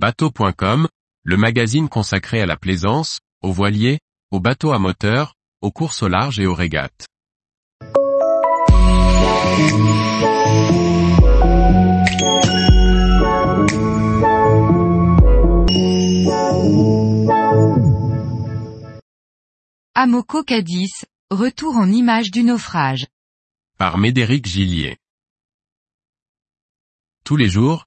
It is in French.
Bateau.com, le magazine consacré à la plaisance, aux voiliers, aux bateaux à moteur, aux courses au large et aux régates. Amoco Cadiz, retour en image du naufrage. Par Médéric Gillier. Tous les jours,